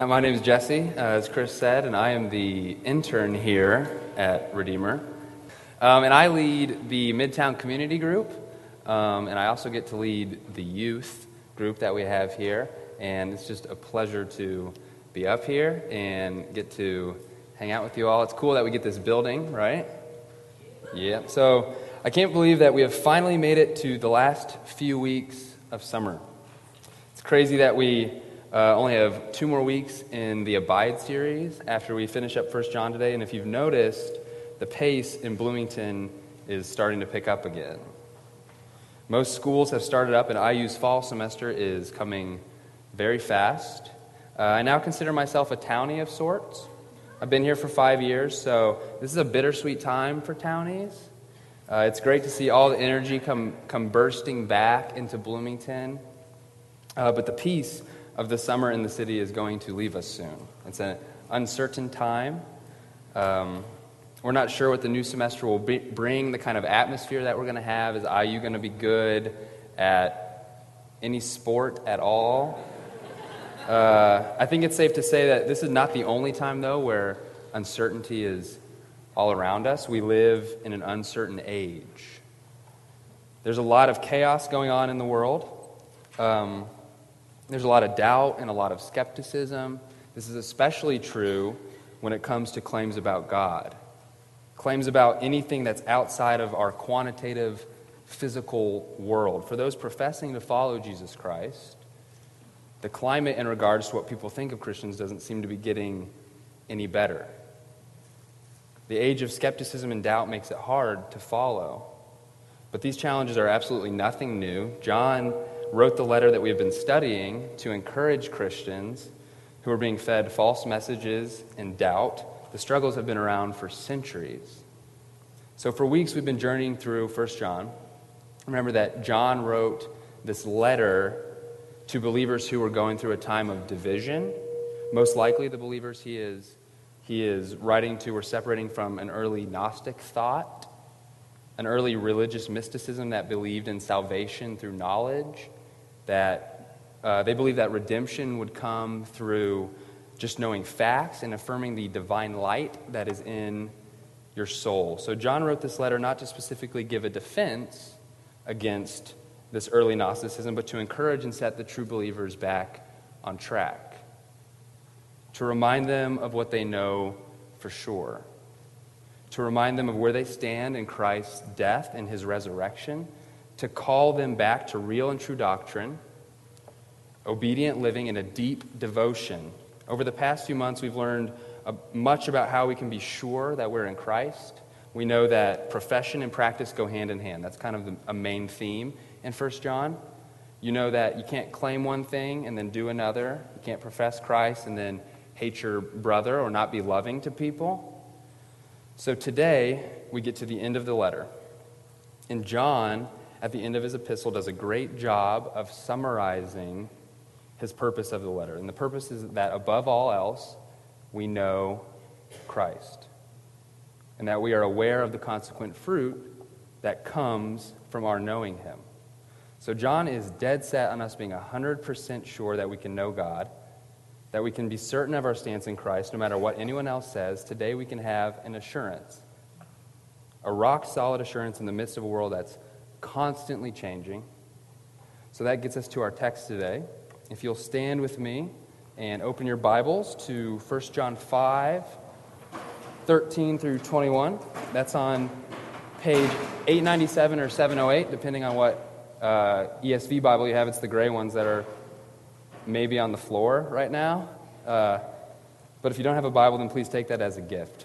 Uh, My name is Jesse, uh, as Chris said, and I am the intern here at Redeemer. Um, and I lead the Midtown Community Group, um, and I also get to lead the youth group that we have here. And it's just a pleasure to be up here and get to hang out with you all. It's cool that we get this building, right? Yeah. So I can't believe that we have finally made it to the last few weeks of summer. It's crazy that we uh, only have two more weeks in the Abide series after we finish up First John today. And if you've noticed, the pace in Bloomington is starting to pick up again. Most schools have started up, and IU's fall semester is coming very fast. Uh, I now consider myself a townie of sorts. I've been here for five years, so this is a bittersweet time for townies. Uh, it's great to see all the energy come, come bursting back into Bloomington. Uh, but the peace of the summer in the city is going to leave us soon. It's an uncertain time. Um, we're not sure what the new semester will be, bring, the kind of atmosphere that we're going to have. Is IU going to be good at any sport at all? Uh, I think it's safe to say that this is not the only time, though, where uncertainty is all around us. We live in an uncertain age. There's a lot of chaos going on in the world. Um, there's a lot of doubt and a lot of skepticism. This is especially true when it comes to claims about God, claims about anything that's outside of our quantitative physical world. For those professing to follow Jesus Christ, the climate in regards to what people think of Christians doesn't seem to be getting any better. The age of skepticism and doubt makes it hard to follow. But these challenges are absolutely nothing new. John wrote the letter that we have been studying to encourage Christians who are being fed false messages and doubt. The struggles have been around for centuries. So, for weeks, we've been journeying through 1 John. Remember that John wrote this letter to believers who were going through a time of division. Most likely, the believers he is, he is writing to were separating from an early Gnostic thought, an early religious mysticism that believed in salvation through knowledge that uh, they believe that redemption would come through just knowing facts and affirming the divine light that is in your soul. So, John wrote this letter not to specifically give a defense against this early Gnosticism, but to encourage and set the true believers back on track, to remind them of what they know for sure, to remind them of where they stand in Christ's death and his resurrection to call them back to real and true doctrine, obedient living, and a deep devotion. Over the past few months, we've learned uh, much about how we can be sure that we're in Christ. We know that profession and practice go hand in hand. That's kind of a main theme in 1 John. You know that you can't claim one thing and then do another. You can't profess Christ and then hate your brother or not be loving to people. So today, we get to the end of the letter. And John at the end of his epistle, does a great job of summarizing his purpose of the letter. And the purpose is that above all else, we know Christ. And that we are aware of the consequent fruit that comes from our knowing him. So, John is dead set on us being 100% sure that we can know God, that we can be certain of our stance in Christ no matter what anyone else says. Today, we can have an assurance, a rock solid assurance in the midst of a world that's constantly changing. So that gets us to our text today. If you'll stand with me and open your Bibles to 1 John 5, 13 through 21. That's on page 897 or 708, depending on what uh, ESV Bible you have. It's the gray ones that are maybe on the floor right now. Uh, but if you don't have a Bible, then please take that as a gift.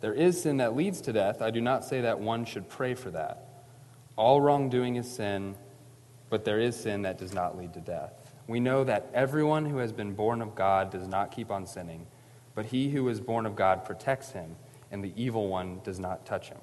there is sin that leads to death. I do not say that one should pray for that. All wrongdoing is sin, but there is sin that does not lead to death. we know that everyone who has been born of God does not keep on sinning, but he who is born of God protects him, and the evil one does not touch him.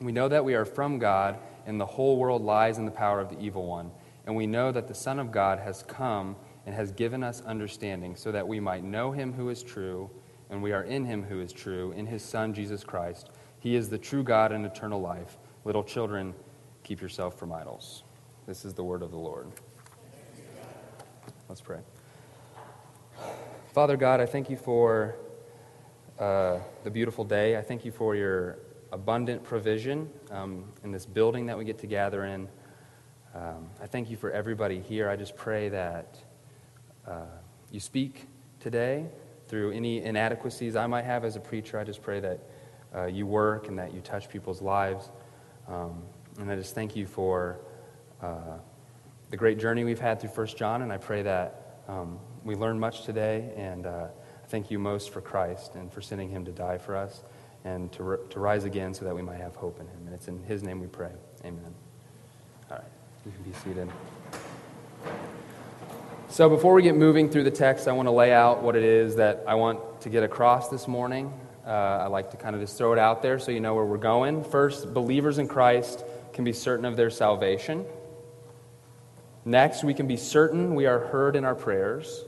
We know that we are from God, and the whole world lies in the power of the evil one. And we know that the Son of God has come and has given us understanding, so that we might know him who is true, and we are in him who is true, in his Son, Jesus Christ. He is the true God and eternal life. Little children, keep yourself from idols. This is the word of the Lord. Let's pray. Father God, I thank you for uh, the beautiful day. I thank you for your abundant provision um, in this building that we get to gather in. Um, I thank you for everybody here. I just pray that uh, you speak today through any inadequacies I might have as a preacher. I just pray that uh, you work and that you touch people's lives. Um, and I just thank you for uh, the great journey we've had through First John, and I pray that um, we learn much today. And uh, thank you most for Christ and for sending him to die for us and to, to rise again so that we might have hope in him. And it's in his name we pray. Amen. All right, you can be seated. So, before we get moving through the text, I want to lay out what it is that I want to get across this morning. Uh, I like to kind of just throw it out there so you know where we're going. First, believers in Christ can be certain of their salvation. Next, we can be certain we are heard in our prayers.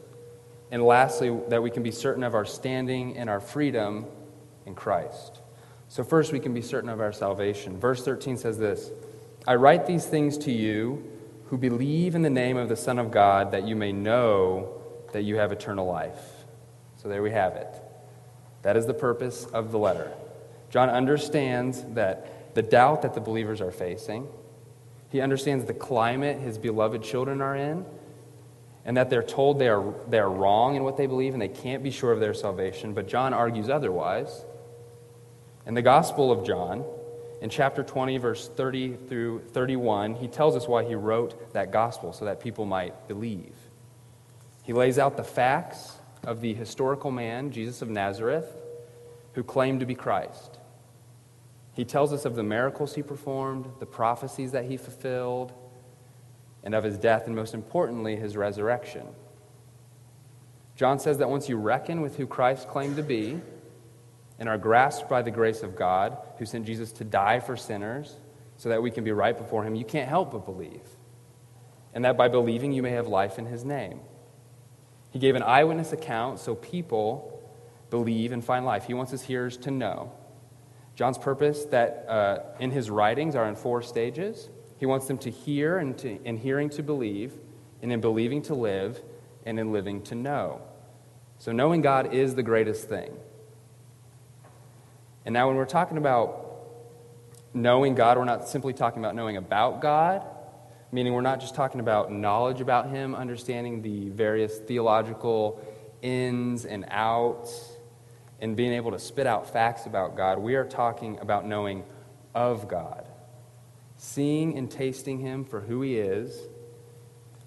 And lastly, that we can be certain of our standing and our freedom in Christ. So, first, we can be certain of our salvation. Verse 13 says this I write these things to you who believe in the name of the Son of God, that you may know that you have eternal life. So, there we have it. That is the purpose of the letter. John understands that the doubt that the believers are facing, he understands the climate his beloved children are in, and that they're told they are, they are wrong in what they believe and they can't be sure of their salvation. But John argues otherwise. In the Gospel of John, in chapter 20, verse 30 through 31, he tells us why he wrote that gospel so that people might believe. He lays out the facts of the historical man, Jesus of Nazareth, who claimed to be Christ. He tells us of the miracles he performed, the prophecies that he fulfilled, and of his death, and most importantly, his resurrection. John says that once you reckon with who Christ claimed to be and are grasped by the grace of God, who sent Jesus to die for sinners so that we can be right before him, you can't help but believe. And that by believing, you may have life in his name. He gave an eyewitness account so people believe and find life. He wants his hearers to know. John's purpose that uh, in his writings are in four stages. He wants them to hear, and to, in hearing to believe, and in believing to live, and in living to know. So, knowing God is the greatest thing. And now, when we're talking about knowing God, we're not simply talking about knowing about God, meaning we're not just talking about knowledge about Him, understanding the various theological ins and outs, and being able to spit out facts about God. We are talking about knowing of God seeing and tasting Him for who He is,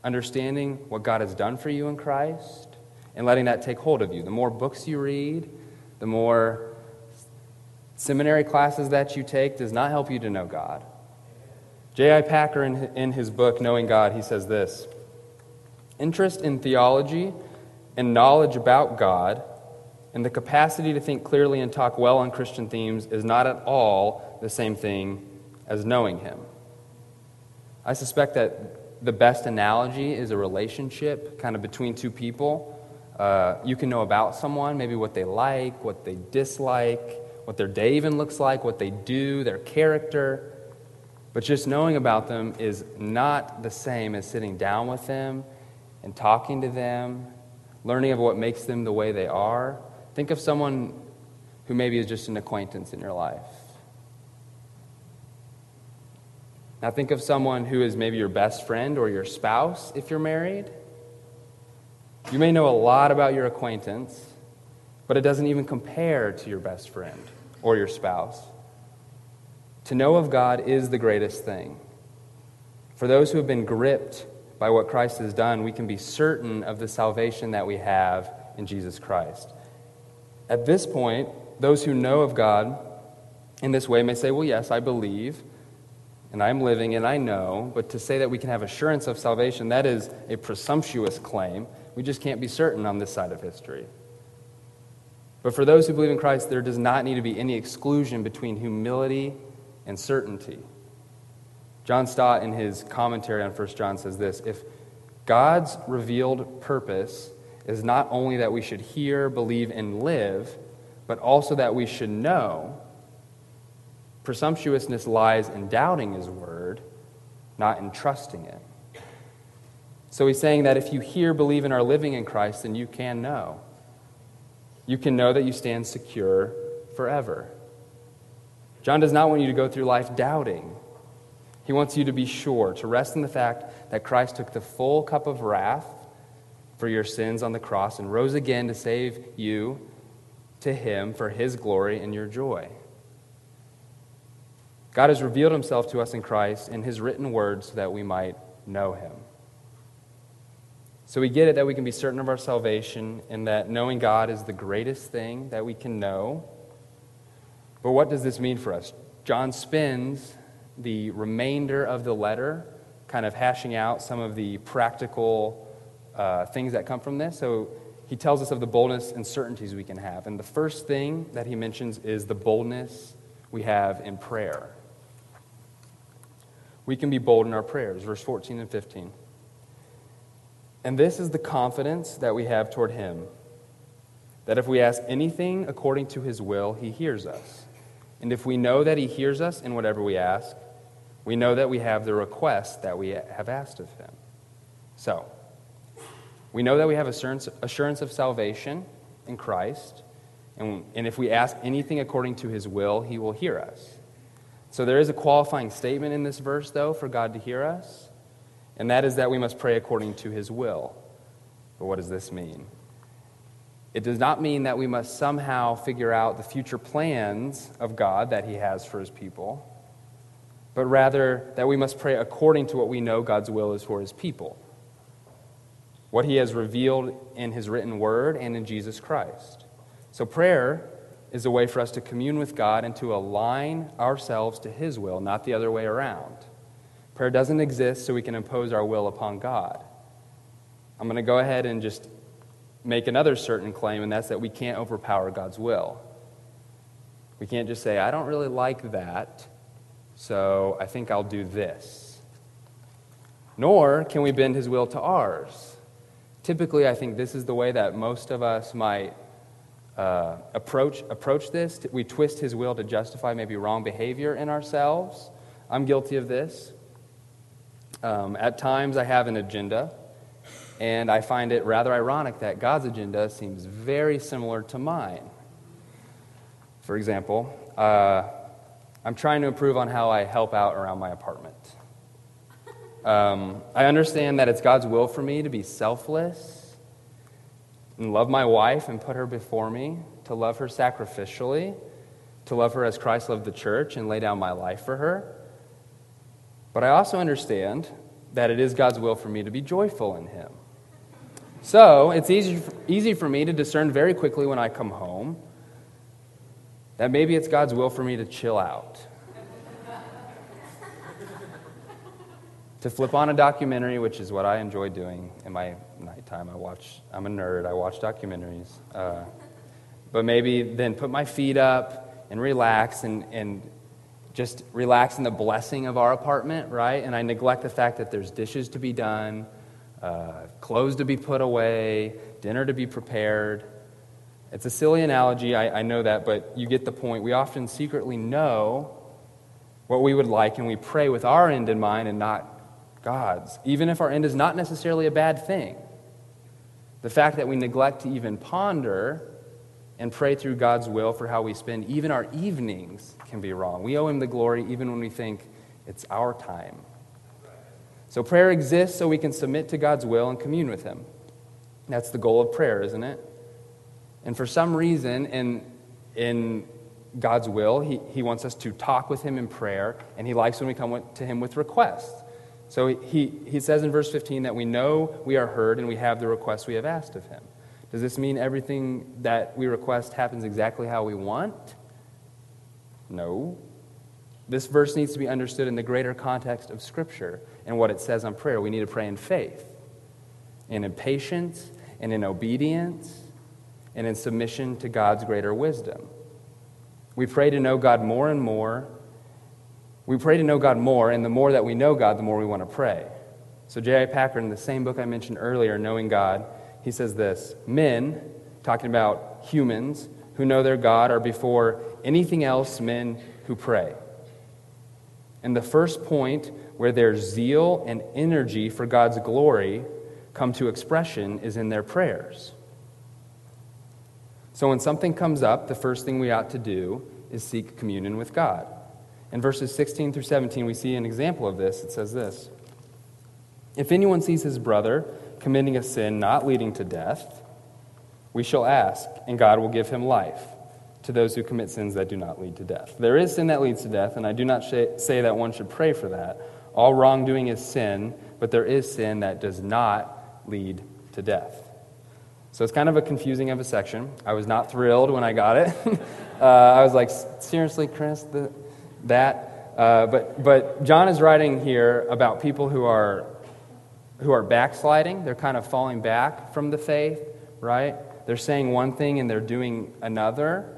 understanding what God has done for you in Christ, and letting that take hold of you. The more books you read, the more seminary classes that you take does not help you to know God. J.I. Packer, in his book, Knowing God, he says this Interest in theology and knowledge about God and the capacity to think clearly and talk well on Christian themes is not at all the same thing as knowing Him. I suspect that the best analogy is a relationship kind of between two people. Uh, you can know about someone, maybe what they like, what they dislike, what their day even looks like, what they do, their character. But just knowing about them is not the same as sitting down with them and talking to them, learning of what makes them the way they are. Think of someone who maybe is just an acquaintance in your life. Now, think of someone who is maybe your best friend or your spouse if you're married. You may know a lot about your acquaintance, but it doesn't even compare to your best friend or your spouse. To know of God is the greatest thing. For those who have been gripped by what Christ has done, we can be certain of the salvation that we have in Jesus Christ. At this point, those who know of God in this way may say, Well, yes, I believe and I'm living and I know, but to say that we can have assurance of salvation, that is a presumptuous claim. We just can't be certain on this side of history. But for those who believe in Christ, there does not need to be any exclusion between humility and certainty. John Stott, in his commentary on 1 John, says this If God's revealed purpose is not only that we should hear, believe, and live, but also that we should know, presumptuousness lies in doubting his word, not in trusting it. So he's saying that if you hear, believe, and are living in Christ, then you can know. You can know that you stand secure forever. John does not want you to go through life doubting. He wants you to be sure, to rest in the fact that Christ took the full cup of wrath for your sins on the cross and rose again to save you to Him for His glory and your joy. God has revealed Himself to us in Christ in His written words so that we might know Him. So we get it that we can be certain of our salvation and that knowing God is the greatest thing that we can know. But what does this mean for us? John spends the remainder of the letter kind of hashing out some of the practical uh, things that come from this. So he tells us of the boldness and certainties we can have. And the first thing that he mentions is the boldness we have in prayer. We can be bold in our prayers, verse 14 and 15. And this is the confidence that we have toward him that if we ask anything according to his will, he hears us. And if we know that he hears us in whatever we ask, we know that we have the request that we have asked of him. So, we know that we have assurance, assurance of salvation in Christ, and, and if we ask anything according to his will, he will hear us. So there is a qualifying statement in this verse, though, for God to hear us, and that is that we must pray according to his will. But what does this mean? It does not mean that we must somehow figure out the future plans of God that he has for his people, but rather that we must pray according to what we know God's will is for his people what he has revealed in his written word and in Jesus Christ. So, prayer is a way for us to commune with God and to align ourselves to his will, not the other way around. Prayer doesn't exist so we can impose our will upon God. I'm going to go ahead and just make another certain claim, and that's that we can't overpower God's will. We can't just say, I don't really like that, so I think I'll do this. Nor can we bend his will to ours typically, I think this is the way that most of us might uh, approach, approach this. We twist his will to justify maybe wrong behavior in ourselves. I'm guilty of this. Um, at times, I have an agenda, and I find it rather ironic that God's agenda seems very similar to mine. For example, uh, I'm trying to improve on how I help out around my apartment. Um, I understand that it's God's will for me to be selfless and love my wife and put her before me, to love her sacrificially, to love her as Christ loved the church and lay down my life for her. But I also understand that it is God's will for me to be joyful in Him. So it's easy, easy for me to discern very quickly when I come home that maybe it's God's will for me to chill out to flip on a documentary, which is what I enjoy doing in my nighttime. I watch, I'm a nerd, I watch documentaries. Uh, but maybe then put my feet up and relax and, and just relax in the blessing of our apartment, right? And I neglect the fact that there's dishes to be done, uh, clothes to be put away, dinner to be prepared. It's a silly analogy, I, I know that, but you get the point. We often secretly know what we would like, and we pray with our end in mind and not God's, even if our end is not necessarily a bad thing. The fact that we neglect to even ponder and pray through God's will for how we spend even our evenings can be wrong. We owe Him the glory even when we think it's our time. So prayer exists so we can submit to God's will and commune with Him. That's the goal of prayer, isn't it? And for some reason, in, in God's will, he, he wants us to talk with Him in prayer, and He likes when we come to Him with requests. So he, he says in verse 15 that we know we are heard and we have the request we have asked of him. Does this mean everything that we request happens exactly how we want? No. This verse needs to be understood in the greater context of Scripture and what it says on prayer. We need to pray in faith, and in patience, and in obedience, and in submission to God's greater wisdom. We pray to know God more and more. We pray to know God more, and the more that we know God, the more we want to pray. So, J.I. Packer, in the same book I mentioned earlier, Knowing God, he says this Men, talking about humans who know their God, are before anything else men who pray. And the first point where their zeal and energy for God's glory come to expression is in their prayers. So when something comes up, the first thing we ought to do is seek communion with God. In verses 16 through 17, we see an example of this. It says this If anyone sees his brother committing a sin not leading to death, we shall ask, and God will give him life to those who commit sins that do not lead to death. There is sin that leads to death, and I do not say that one should pray for that. All wrongdoing is sin, but there is sin that does not lead to death. So it's kind of a confusing of a section. I was not thrilled when I got it. uh, I was like, seriously, Chris, the, that? Uh, but, but John is writing here about people who are, who are backsliding. They're kind of falling back from the faith, right? They're saying one thing and they're doing another.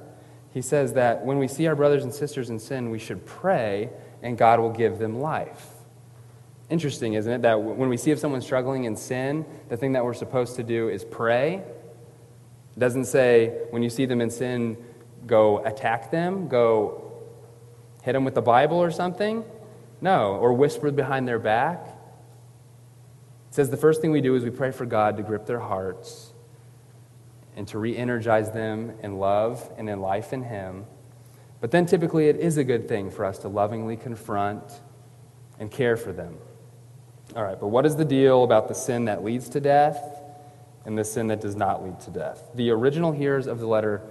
He says that when we see our brothers and sisters in sin, we should pray and God will give them life. Interesting, isn't it? That when we see if someone's struggling in sin, the thing that we're supposed to do is pray. It doesn't say when you see them in sin, go attack them, go hit them with the Bible or something. No, or whisper behind their back. Says the first thing we do is we pray for God to grip their hearts and to re energize them in love and in life in Him. But then typically it is a good thing for us to lovingly confront and care for them. All right, but what is the deal about the sin that leads to death and the sin that does not lead to death? The original hearers of the letter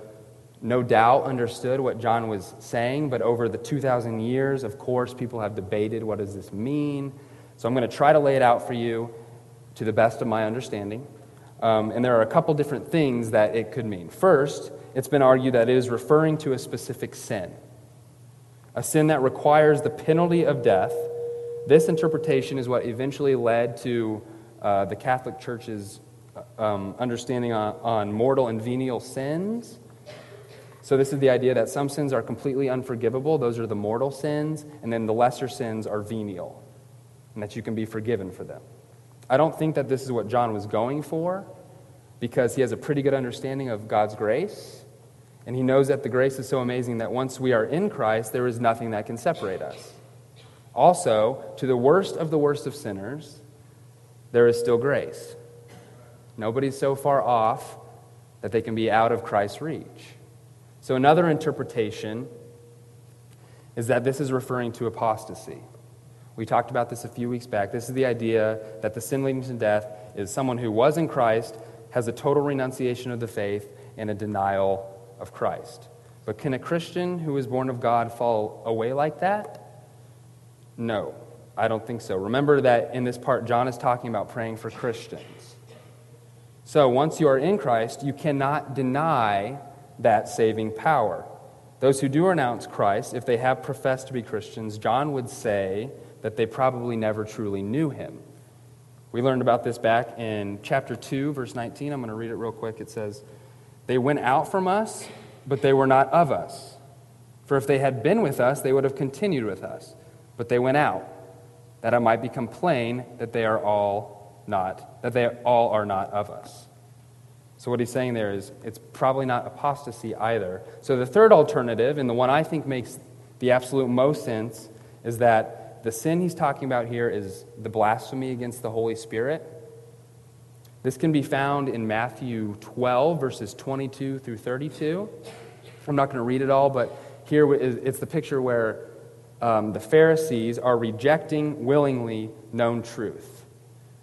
no doubt understood what John was saying, but over the 2,000 years, of course, people have debated what does this mean. So I'm going to try to lay it out for you to the best of my understanding. Um, and there are a couple different things that it could mean. First, it's been argued that it is referring to a specific sin, a sin that requires the penalty of death. This interpretation is what eventually led to uh, the Catholic Church's uh, um, understanding on, on mortal and venial sins. So, this is the idea that some sins are completely unforgivable, those are the mortal sins, and then the lesser sins are venial, and that you can be forgiven for them. I don't think that this is what John was going for because he has a pretty good understanding of God's grace. And he knows that the grace is so amazing that once we are in Christ, there is nothing that can separate us. Also, to the worst of the worst of sinners, there is still grace. Nobody's so far off that they can be out of Christ's reach. So, another interpretation is that this is referring to apostasy. We talked about this a few weeks back. This is the idea that the sin leading to death is someone who was in Christ, has a total renunciation of the faith, and a denial of Christ. But can a Christian who is born of God fall away like that? No, I don't think so. Remember that in this part, John is talking about praying for Christians. So once you are in Christ, you cannot deny that saving power. Those who do renounce Christ, if they have professed to be Christians, John would say that they probably never truly knew him. We learned about this back in chapter 2, verse 19. I'm going to read it real quick. It says, They went out from us, but they were not of us. For if they had been with us, they would have continued with us. But they went out, that it might become plain that they are all not, that they all are not of us. So what he's saying there is it's probably not apostasy either. So the third alternative, and the one I think makes the absolute most sense, is that the sin he's talking about here is the blasphemy against the Holy Spirit. This can be found in Matthew 12, verses 22 through 32. I'm not going to read it all, but here it's the picture where um, the Pharisees are rejecting willingly known truth.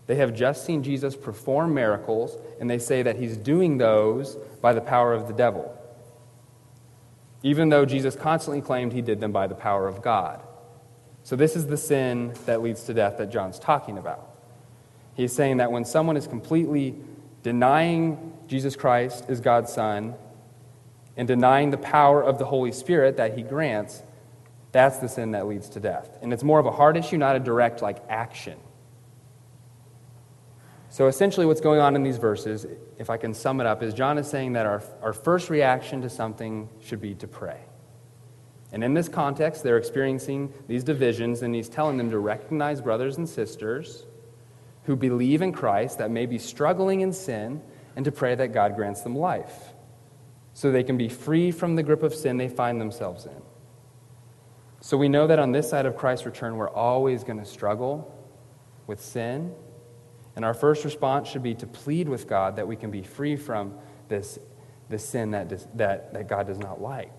They have just seen Jesus perform miracles, and they say that he's doing those by the power of the devil, even though Jesus constantly claimed he did them by the power of God. So, this is the sin that leads to death that John's talking about. He's saying that when someone is completely denying Jesus Christ as God's Son and denying the power of the Holy Spirit that he grants, That's the sin that leads to death. And it's more of a heart issue, not a direct like action. So essentially, what's going on in these verses, if I can sum it up, is John is saying that our, our first reaction to something should be to pray. And in this context, they're experiencing these divisions, and he's telling them to recognize brothers and sisters who believe in Christ that may be struggling in sin, and to pray that God grants them life so they can be free from the grip of sin they find themselves in. So we know that on this side of Christ's return, we're always going to struggle with sin. And our first response should be to plead with God that we can be free from this, this sin that, that, that God does not like.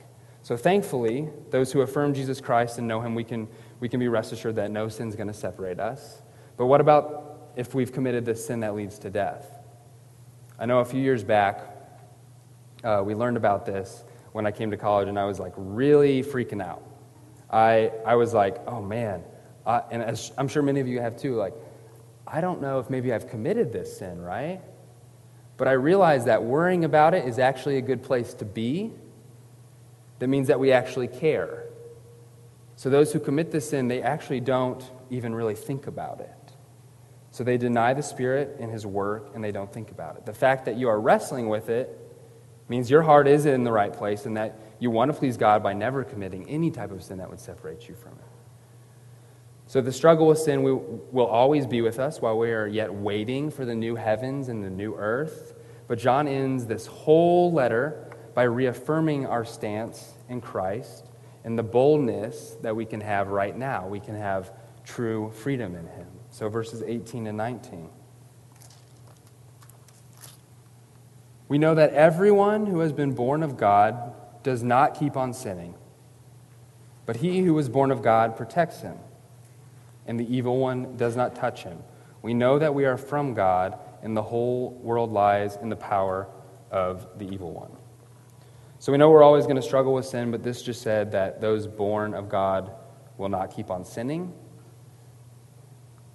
So thankfully, those who affirm Jesus Christ and know him, we can, we can be rest assured that no sin is going to separate us. But what about if we've committed this sin that leads to death? I know a few years back, uh, we learned about this when I came to college, and I was like really freaking out. I, I was like, oh man, uh, and as I'm sure many of you have too, like, I don't know if maybe I've committed this sin, right? But I realized that worrying about it is actually a good place to be. That means that we actually care. So those who commit this sin, they actually don't even really think about it. So they deny the Spirit and His work and they don't think about it. The fact that you are wrestling with it means your heart is in the right place and that you want to please God by never committing any type of sin that would separate you from it. So the struggle with sin will always be with us while we are yet waiting for the new heavens and the new earth. But John ends this whole letter by reaffirming our stance in Christ and the boldness that we can have right now. We can have true freedom in Him. So verses 18 and 19. We know that everyone who has been born of God does not keep on sinning, but he who is born of God protects him, and the evil one does not touch him. We know that we are from God, and the whole world lies in the power of the evil one. So we know we're always going to struggle with sin, but this just said that those born of God will not keep on sinning.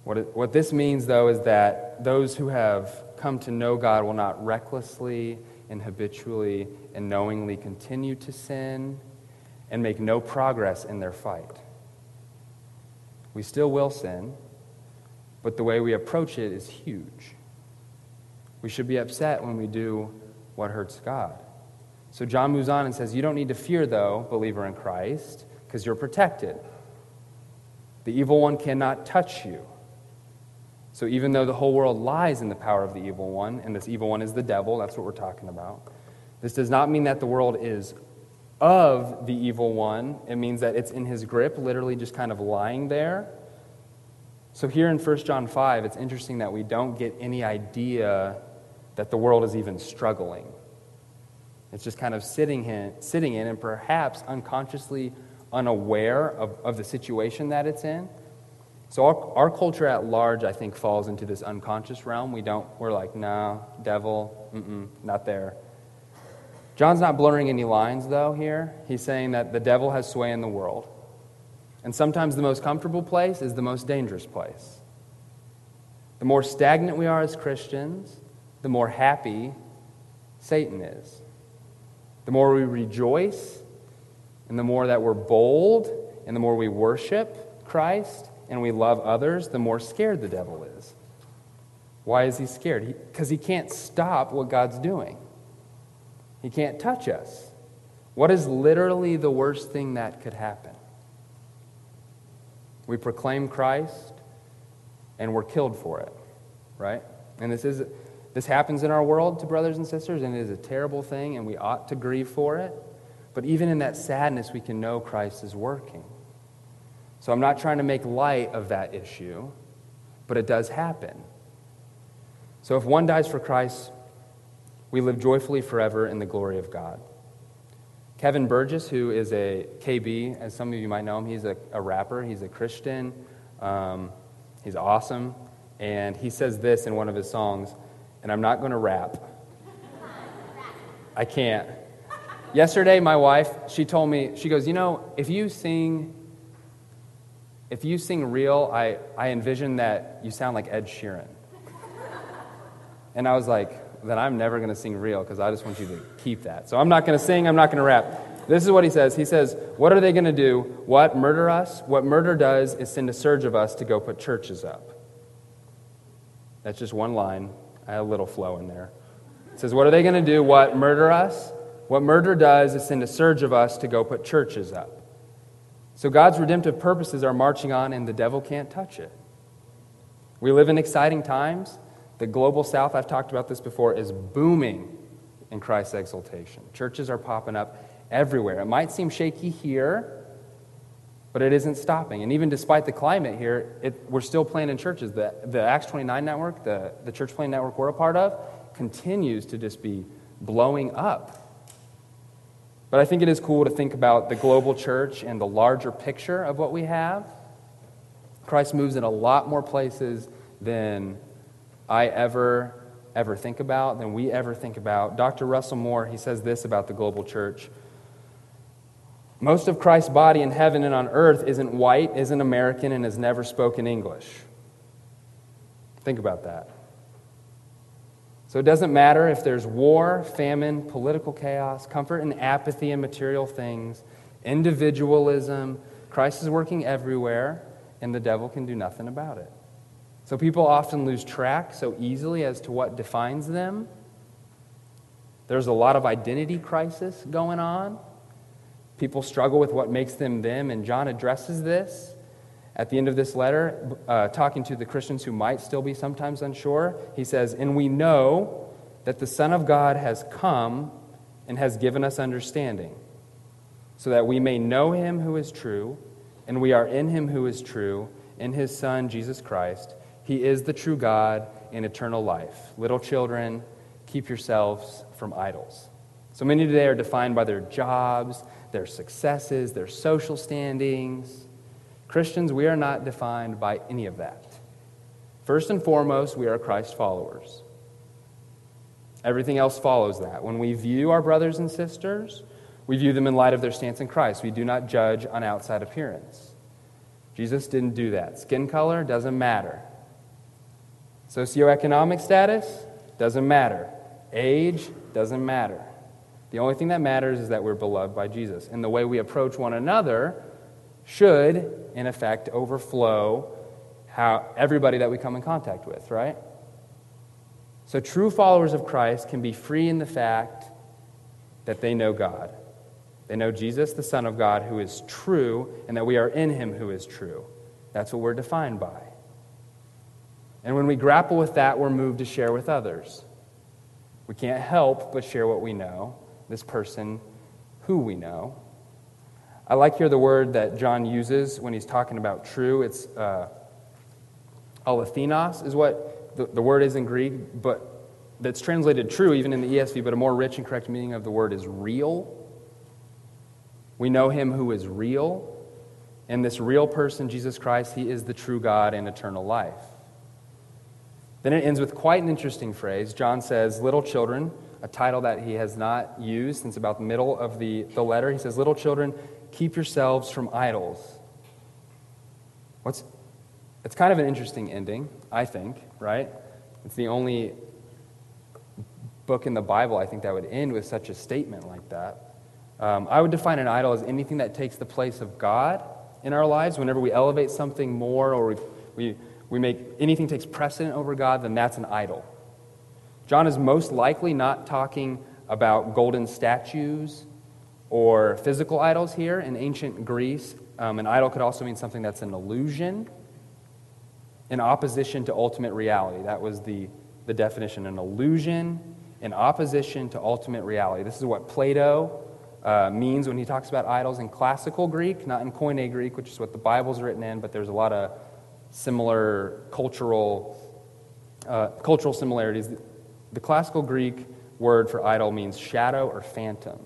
What, it, what this means, though, is that those who have come to know God will not recklessly and habitually and knowingly continue to sin and make no progress in their fight. We still will sin, but the way we approach it is huge. We should be upset when we do what hurts God. So John moves on and says, You don't need to fear, though, believer in Christ, because you're protected. The evil one cannot touch you. So even though the whole world lies in the power of the evil one, and this evil one is the devil, that's what we're talking about, this does not mean that the world is of the evil one. It means that it's in his grip, literally just kind of lying there. So here in 1 John 5, it's interesting that we don't get any idea that the world is even struggling. It's just kind of sitting in, sitting in and perhaps unconsciously unaware of, of the situation that it's in. So our, our culture at large, I think, falls into this unconscious realm. We don't, we're like, no, devil, not there. John's not blurring any lines, though, here. He's saying that the devil has sway in the world. And sometimes the most comfortable place is the most dangerous place. The more stagnant we are as Christians, the more happy Satan is. The more we rejoice, and the more that we're bold, and the more we worship Christ, and we love others, the more scared the devil is. Why is he scared? Because he, he can't stop what God's doing, he can't touch us. What is literally the worst thing that could happen? We proclaim Christ and we're killed for it, right? And this is this happens in our world to brothers and sisters, and it is a terrible thing, and we ought to grieve for it. But even in that sadness, we can know Christ is working. So I'm not trying to make light of that issue, but it does happen. So if one dies for Christ, we live joyfully forever in the glory of God. Kevin Burgess, who is a KB, as some of you might know him, he's a, a rapper, he's a Christian, um, he's awesome. And he says this in one of his songs, and I'm not going to rap. I can't. Yesterday, my wife, she told me, she goes, You know, if you sing if you sing real, I, I envision that you sound like Ed Sheeran. And I was like, then I'm never going to sing real because I just want you to keep that. So I'm not going to sing, I'm not going to rap. This is what he says. He says, What are they going to do? What? Murder us? What murder does is send a surge of us to go put churches up. That's just one line. I had a little flow in there. It says, What are they going to do? What? Murder us? What murder does is send a surge of us to go put churches up. So God's redemptive purposes are marching on, and the devil can't touch it. We live in exciting times. The global south, I've talked about this before, is booming in Christ's exaltation. Churches are popping up everywhere. It might seem shaky here, but it isn't stopping. And even despite the climate here, it, we're still planting churches. The, the Acts 29 network, the, the church planting network we're a part of, continues to just be blowing up. But I think it is cool to think about the global church and the larger picture of what we have. Christ moves in a lot more places than I ever, ever think about, than we ever think about. Dr. Russell Moore, he says this about the global church. Most of Christ's body in heaven and on earth isn't white, isn't American, and has never spoken English. Think about that. So it doesn't matter if there's war, famine, political chaos, comfort and apathy in material things, individualism. Christ is working everywhere, and the devil can do nothing about it. So people often lose track so easily as to what defines them. There's a lot of identity crisis going on. People struggle with what makes them them, and John addresses this at the end of this letter, uh, talking to the Christians who might still be sometimes unsure. He says, And we know that the Son of God has come and has given us understanding, so that we may know him who is true, and we are in him who is true, in his Son, Jesus Christ. He is the true God and eternal life. Little children, keep yourselves from idols. So many today are defined by their jobs their successes, their social standings. Christians, we are not defined by any of that. First and foremost, we are Christ followers. Everything else follows that. When we view our brothers and sisters, we view them in light of their stance in Christ. We do not judge on outside appearance. Jesus didn't do that. Skin color doesn't matter. Socioeconomic status doesn't matter. Age doesn't matter. The only thing that matters is that we're beloved by Jesus. And the way we approach one another should, in effect, overflow how everybody that we come in contact with, right? So true followers of Christ can be free in the fact that they know God. They know Jesus, the Son of God, who is true, and that we are in him who is true. That's what we're defined by. And when we grapple with that, we're moved to share with others. We can't help but share what we know this person who we know. I like here the word that John uses when he's talking about true. It's uh, alethinos, is what the, the word is in Greek, but that's translated true even in the ESV, but a more rich and correct meaning of the word is real. We know him who is real. And this real person, Jesus Christ, he is the true God and eternal life. Then it ends with quite an interesting phrase. John says, Little children, a title that he has not used since about the middle of the, the letter. He says, Little children, keep yourselves from idols. What's, it's kind of an interesting ending, I think, right? It's the only book in the Bible, I think, that would end with such a statement like that. Um, I would define an idol as anything that takes the place of God in our lives. Whenever we elevate something more or we, we, we make anything takes precedent over God, then that's an idol. John is most likely not talking about golden statues or physical idols here. In ancient Greece, um, an idol could also mean something that's an illusion in opposition to ultimate reality. That was the, the definition an illusion in opposition to ultimate reality. This is what Plato uh, means when he talks about idols in classical Greek, not in Koine Greek, which is what the Bible's written in, but there's a lot of similar cultural, uh, cultural similarities. The classical Greek word for idol means shadow or phantom.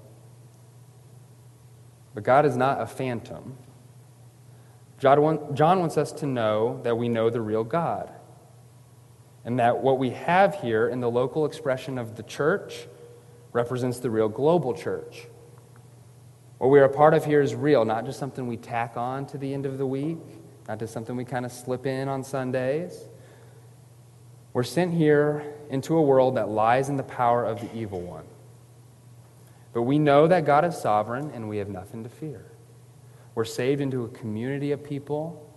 But God is not a phantom. John wants us to know that we know the real God. And that what we have here in the local expression of the church represents the real global church. What we are a part of here is real, not just something we tack on to the end of the week, not just something we kind of slip in on Sundays. We're sent here into a world that lies in the power of the evil one. But we know that God is sovereign and we have nothing to fear. We're saved into a community of people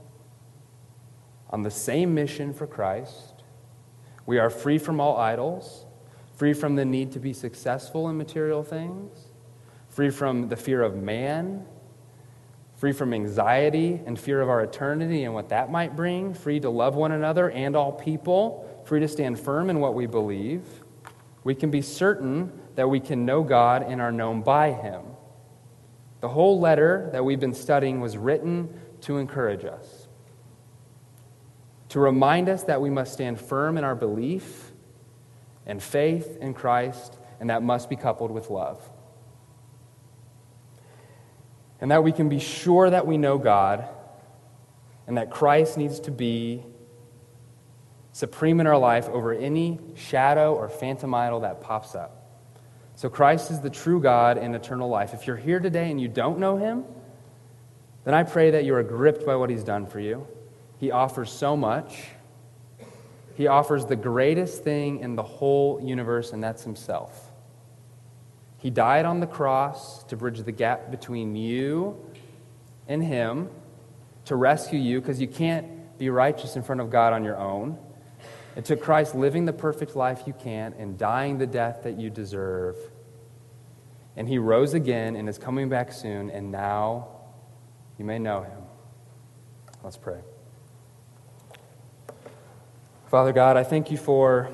on the same mission for Christ. We are free from all idols, free from the need to be successful in material things, free from the fear of man, free from anxiety and fear of our eternity and what that might bring, free to love one another and all people, free to stand firm in what we believe. We can be certain that we can know God and are known by Him. The whole letter that we've been studying was written to encourage us, to remind us that we must stand firm in our belief and faith in Christ, and that must be coupled with love. And that we can be sure that we know God and that Christ needs to be supreme in our life over any shadow or phantom idol that pops up. So Christ is the true God and eternal life. If you're here today and you don't know him, then I pray that you are gripped by what he's done for you. He offers so much. He offers the greatest thing in the whole universe, and that's himself. He died on the cross to bridge the gap between you and him, to rescue you, because you can't be righteous in front of God on your own. It took Christ living the perfect life you can't and dying the death that you deserve. And he rose again and is coming back soon, and now you may know him. Let's pray. Father God, I thank you for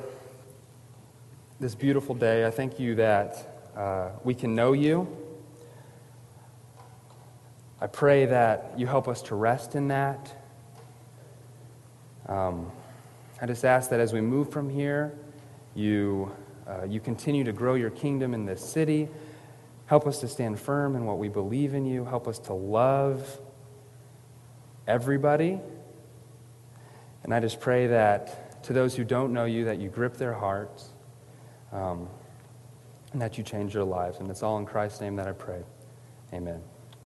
this beautiful day. I thank you that uh, we can know you. I pray that you help us to rest in that. Um, I just ask that as we move from here, you, uh, you continue to grow your kingdom in this city. Help us to stand firm in what we believe in you. Help us to love everybody. And I just pray that to those who don't know you, that you grip their hearts um, and that you change their lives. And it's all in Christ's name that I pray. Amen.